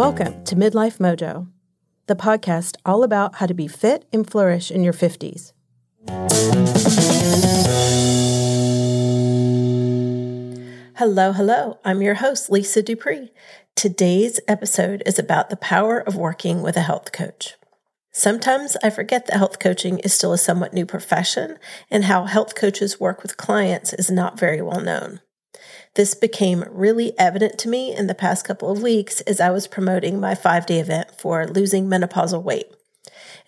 Welcome to Midlife Mojo, the podcast all about how to be fit and flourish in your 50s. Hello, hello. I'm your host, Lisa DuPree. Today's episode is about the power of working with a health coach. Sometimes I forget that health coaching is still a somewhat new profession and how health coaches work with clients is not very well known. This became really evident to me in the past couple of weeks as I was promoting my five day event for losing menopausal weight.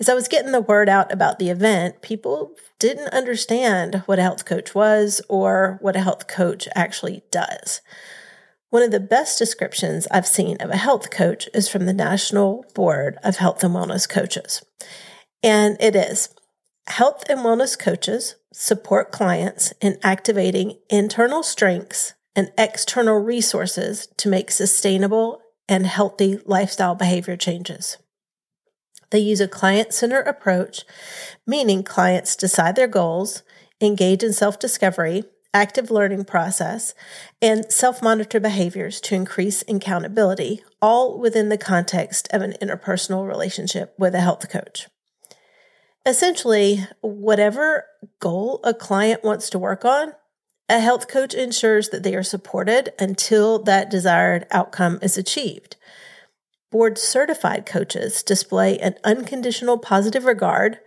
As I was getting the word out about the event, people didn't understand what a health coach was or what a health coach actually does. One of the best descriptions I've seen of a health coach is from the National Board of Health and Wellness Coaches. And it is health and wellness coaches support clients in activating internal strengths and external resources to make sustainable and healthy lifestyle behavior changes. They use a client centered approach, meaning clients decide their goals, engage in self discovery, active learning process, and self monitor behaviors to increase accountability, all within the context of an interpersonal relationship with a health coach. Essentially, whatever goal a client wants to work on, a health coach ensures that they are supported until that desired outcome is achieved. Board certified coaches display an unconditional positive regard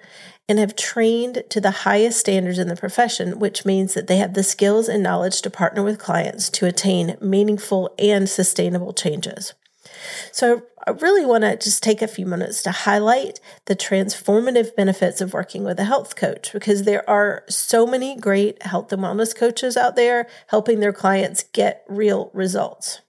and have trained to the highest standards in the profession, which means that they have the skills and knowledge to partner with clients to attain meaningful and sustainable changes. So, I really want to just take a few minutes to highlight the transformative benefits of working with a health coach because there are so many great health and wellness coaches out there helping their clients get real results.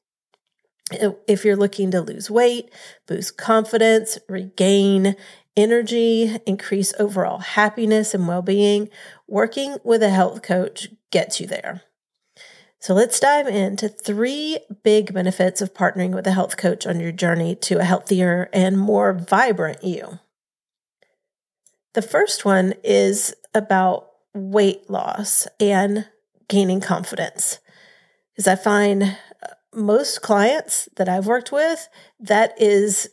If you're looking to lose weight, boost confidence, regain energy, increase overall happiness and well being, working with a health coach gets you there. So let's dive into three big benefits of partnering with a health coach on your journey to a healthier and more vibrant you. The first one is about weight loss and gaining confidence. Because I find uh, most clients that I've worked with, that is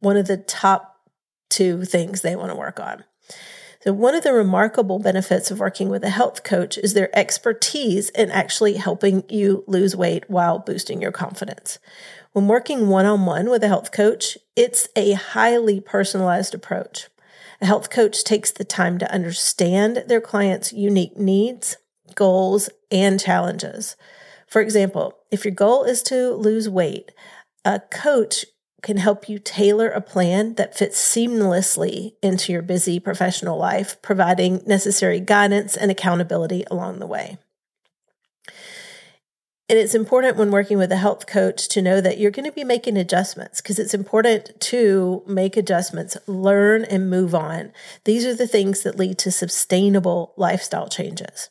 one of the top two things they want to work on. So, one of the remarkable benefits of working with a health coach is their expertise in actually helping you lose weight while boosting your confidence. When working one on one with a health coach, it's a highly personalized approach. A health coach takes the time to understand their client's unique needs, goals, and challenges. For example, if your goal is to lose weight, a coach can help you tailor a plan that fits seamlessly into your busy professional life, providing necessary guidance and accountability along the way. And it's important when working with a health coach to know that you're going to be making adjustments because it's important to make adjustments, learn, and move on. These are the things that lead to sustainable lifestyle changes.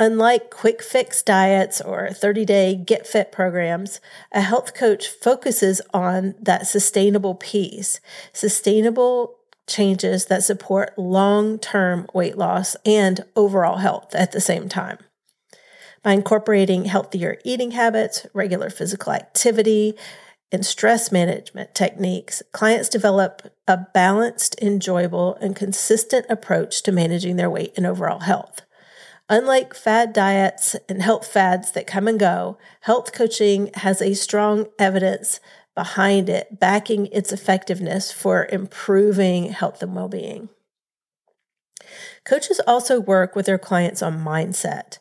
Unlike quick fix diets or 30 day get fit programs, a health coach focuses on that sustainable piece, sustainable changes that support long term weight loss and overall health at the same time. By incorporating healthier eating habits, regular physical activity, and stress management techniques, clients develop a balanced, enjoyable, and consistent approach to managing their weight and overall health. Unlike fad diets and health fads that come and go, health coaching has a strong evidence behind it, backing its effectiveness for improving health and well being. Coaches also work with their clients on mindset.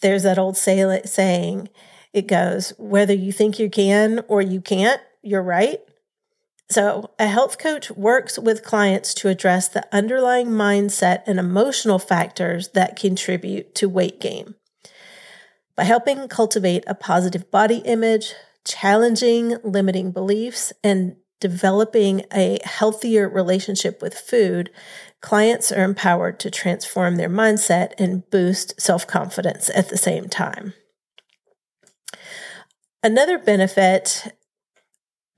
There's that old say- saying, it goes, whether you think you can or you can't, you're right. So, a health coach works with clients to address the underlying mindset and emotional factors that contribute to weight gain. By helping cultivate a positive body image, challenging limiting beliefs, and developing a healthier relationship with food, clients are empowered to transform their mindset and boost self confidence at the same time. Another benefit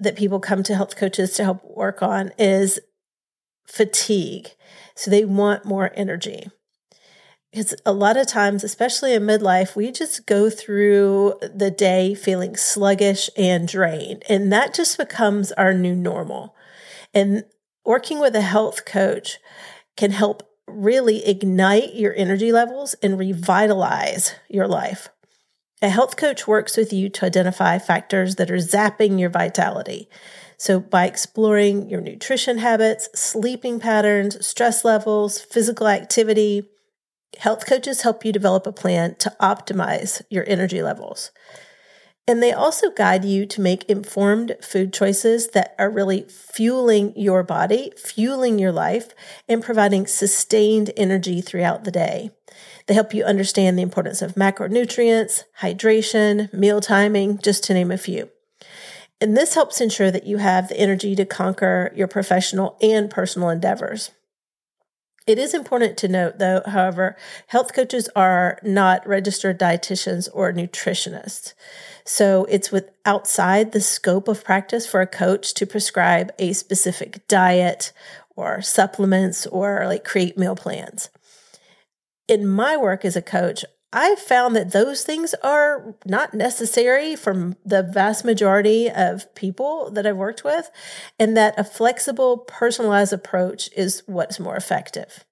that people come to health coaches to help work on is fatigue. So they want more energy. Because a lot of times, especially in midlife, we just go through the day feeling sluggish and drained. And that just becomes our new normal. And working with a health coach can help really ignite your energy levels and revitalize your life. A health coach works with you to identify factors that are zapping your vitality. So, by exploring your nutrition habits, sleeping patterns, stress levels, physical activity, health coaches help you develop a plan to optimize your energy levels. And they also guide you to make informed food choices that are really fueling your body, fueling your life, and providing sustained energy throughout the day. They help you understand the importance of macronutrients, hydration, meal timing, just to name a few. And this helps ensure that you have the energy to conquer your professional and personal endeavors. It is important to note, though, however, health coaches are not registered dietitians or nutritionists. So it's with outside the scope of practice for a coach to prescribe a specific diet or supplements or like create meal plans. In my work as a coach, I've found that those things are not necessary for the vast majority of people that I've worked with, and that a flexible, personalized approach is what's more effective.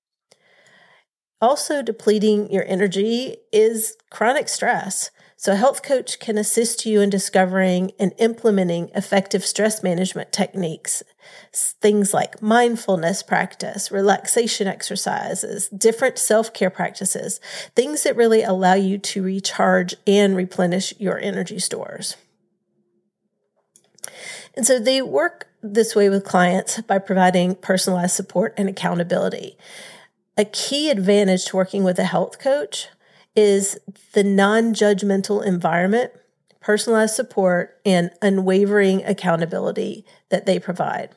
Also, depleting your energy is chronic stress. So, a health coach can assist you in discovering and implementing effective stress management techniques, things like mindfulness practice, relaxation exercises, different self care practices, things that really allow you to recharge and replenish your energy stores. And so they work this way with clients by providing personalized support and accountability. A key advantage to working with a health coach is the non judgmental environment, personalized support, and unwavering accountability that they provide.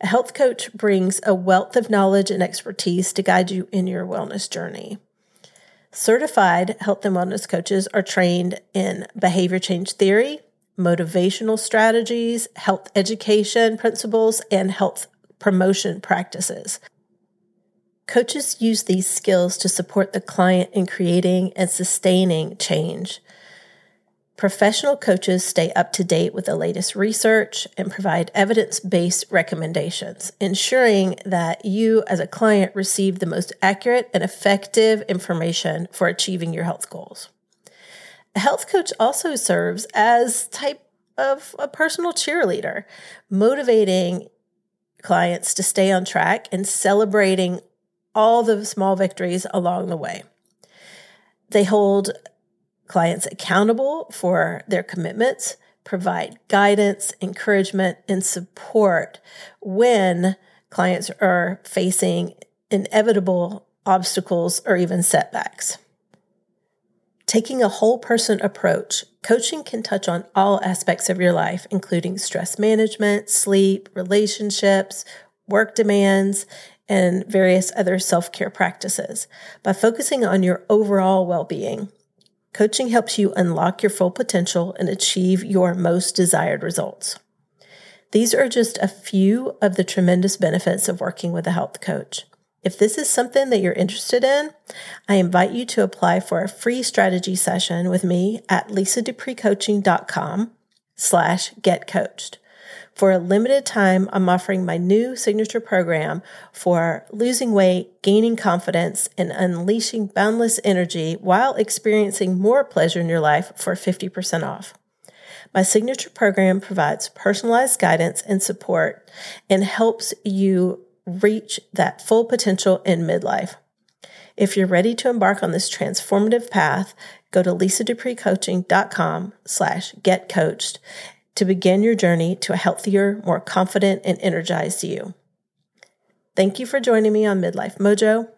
A health coach brings a wealth of knowledge and expertise to guide you in your wellness journey. Certified health and wellness coaches are trained in behavior change theory, motivational strategies, health education principles, and health promotion practices. Coaches use these skills to support the client in creating and sustaining change. Professional coaches stay up to date with the latest research and provide evidence based recommendations, ensuring that you, as a client, receive the most accurate and effective information for achieving your health goals. A health coach also serves as type of a personal cheerleader, motivating clients to stay on track and celebrating all the small victories along the way. They hold clients accountable for their commitments, provide guidance, encouragement, and support when clients are facing inevitable obstacles or even setbacks. Taking a whole person approach, coaching can touch on all aspects of your life, including stress management, sleep, relationships, work demands, and various other self care practices. By focusing on your overall well being, coaching helps you unlock your full potential and achieve your most desired results. These are just a few of the tremendous benefits of working with a health coach. If this is something that you're interested in, I invite you to apply for a free strategy session with me at lisadupreecoaching.com slash get coached. For a limited time, I'm offering my new signature program for losing weight, gaining confidence, and unleashing boundless energy while experiencing more pleasure in your life for 50% off. My signature program provides personalized guidance and support and helps you reach that full potential in midlife. If you're ready to embark on this transformative path, go to lisadupreecoaching.com slash get coached to begin your journey to a healthier, more confident, and energized you. Thank you for joining me on Midlife Mojo.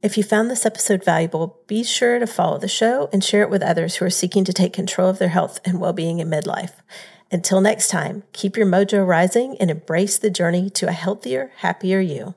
If you found this episode valuable, be sure to follow the show and share it with others who are seeking to take control of their health and well being in midlife. Until next time, keep your mojo rising and embrace the journey to a healthier, happier you.